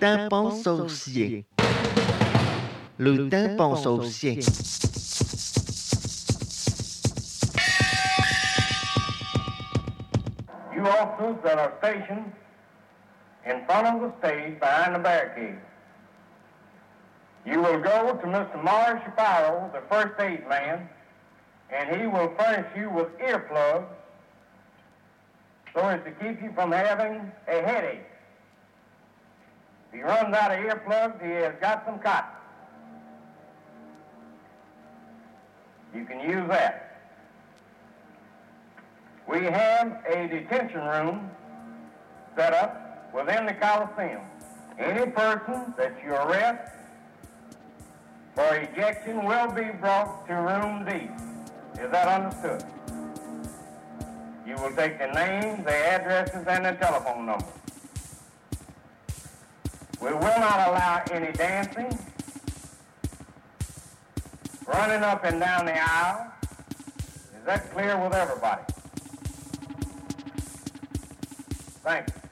tympan saucier. Le tympan saucier. You officers that are stationed in front of the stage behind the barricade. You will go to Mr. Morris Shapiro, the first aid man, and he will furnish you with earplugs so as to keep you from having a headache. If he runs out of earplugs, he has got some cotton. You can use that. We have a detention room set up within the Coliseum. Any person that you arrest for ejection will be brought to room D. Is that understood? You will take the names, the addresses, and the telephone numbers. We will not allow any dancing, running up and down the aisle. Is that clear with everybody? Thank you.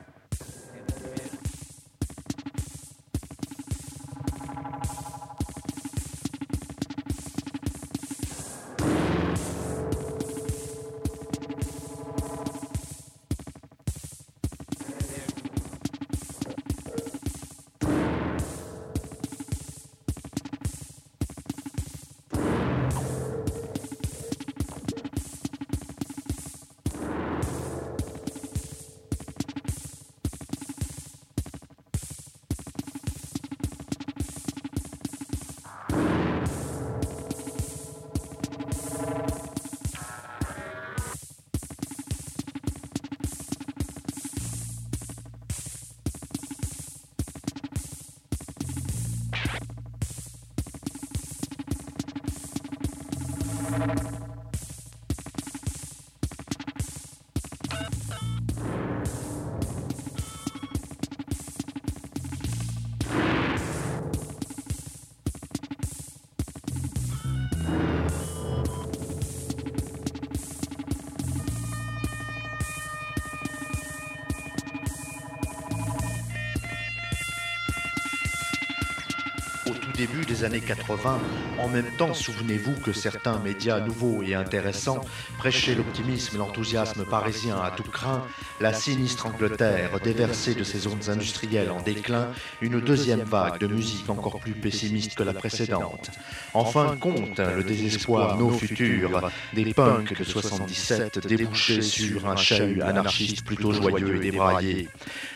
Début des années 80, en même temps, souvenez-vous que certains médias nouveaux et intéressants prêchaient l'optimisme et l'enthousiasme parisien à tout craint, la sinistre Angleterre déversait de ses zones industrielles en déclin une deuxième vague de musique encore plus pessimiste que la précédente. En fin de compte, le désespoir, nos futurs, des punks de 77 débouchaient sur un chahut anarchiste plutôt joyeux et débraillé.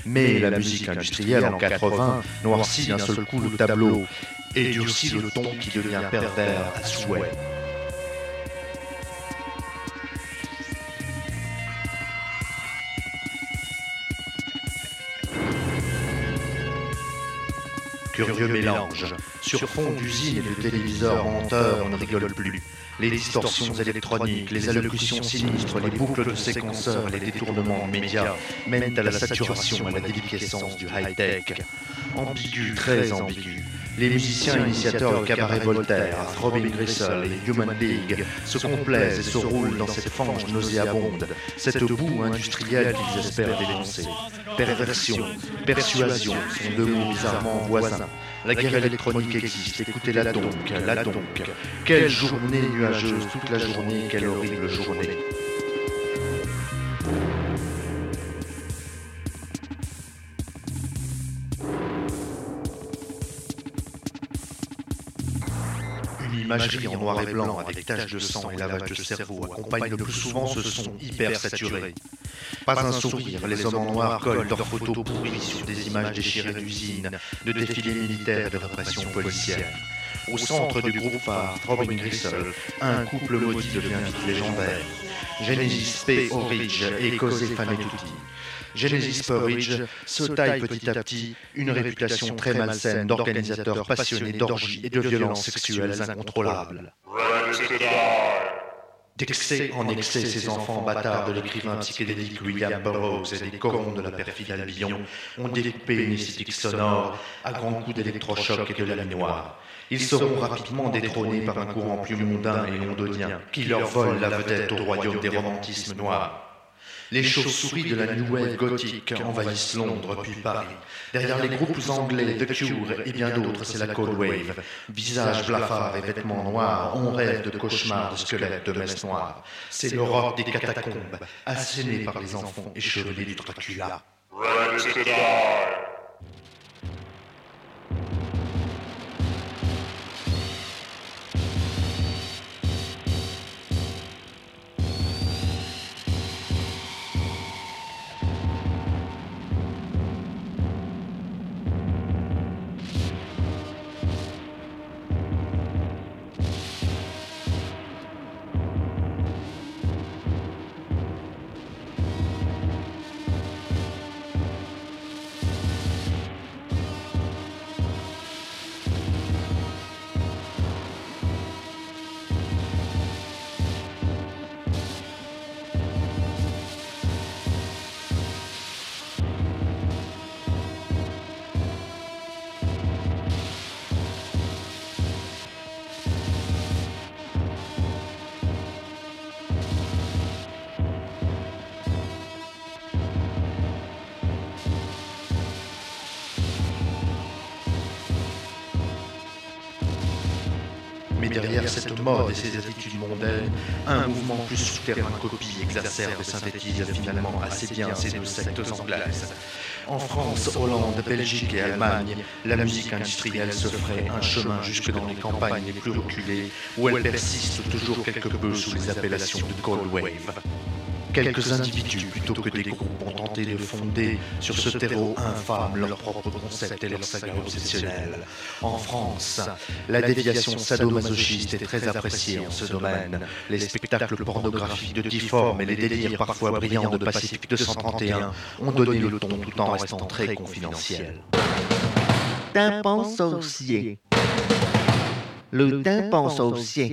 Mais la musique industrielle en 80 noircit d'un seul coup le tableau et durcit le ton qui devient pervers à souhait. Curieux mélange. Sur fond d'usine et de téléviseurs menteurs, on ne rigole plus. Les distorsions électroniques, les allocutions sinistres, les boucles de séquenceurs, les détournements médias mènent à la saturation et à la déliquescence du high-tech. Ambigu, très ambigu. Les musiciens initiateurs de Cabaret Voltaire, Robin Gristle et Human League se complaisent et se roulent dans cette fange nauséabonde, cette boue industrielle qu'ils espèrent dénoncer. Perversion, persuasion sont deux mots bizarrement voisins. La guerre électronique existe, écoutez-la donc, la donc. Quelle journée nuageuse toute la journée, quelle horrible journée. Une imagerie en noir et blanc avec taches de sang et lavage de cerveau accompagne le plus souvent ce son hyper saturé. Pas un sourire, les hommes en noir collent leurs photos pourries sur des images déchirées d'usines, de défilés militaires et de répression policière. Au centre du groupe phare, Robin Gristle, un couple maudit devient vite légendaire. Genesis P. Orridge et Cosé Fanetuti. Genesis Porridge se taille petit à petit une réputation très malsaine d'organisateur passionné d'orgies et de violences sexuelles incontrôlables. D'excès en excès, ces enfants bâtards de l'écrivain psychédélique William Burroughs et des corons de la perfide Albion ont découpé une esthétique sonore à grands coups d'électrochoc et de la noire. Ils seront rapidement détrônés par un courant plus mondain et londonien qui leur vole la vedette au royaume des romantismes noirs. Les chauves-souris de la New Wave gothique envahissent Londres puis Paris. Derrière les groupes anglais The Cure et bien d'autres, c'est la Cold Wave. Visage blafard et vêtements noirs, on rêve de cauchemars de squelettes de messes noires. C'est l'aurore des catacombes, assénée par les enfants échevelés du Dracula. Derrière cette mode et ces attitudes mondaines, un mouvement plus souterrain copie, exacerbe et synthétise finalement assez bien ces deux sectes anglaises. En France, Hollande, Belgique et Allemagne, la musique industrielle se ferait un chemin jusque dans les campagnes les plus reculées, où elle persiste toujours quelque peu sous les appellations de Cold Wave. Quelques individus, plutôt que des groupes, ont tenté de fonder sur ce terreau infâme leur propre concept et leur saga obsessionnelle. En France, la déviation sadomasochiste est très appréciée en ce domaine. Les spectacles pornographiques de difforme et les délires parfois brillants de Pacifique 231 ont donné le ton tout en restant très confidentiels. Tympan saucier. Le tympan saucier.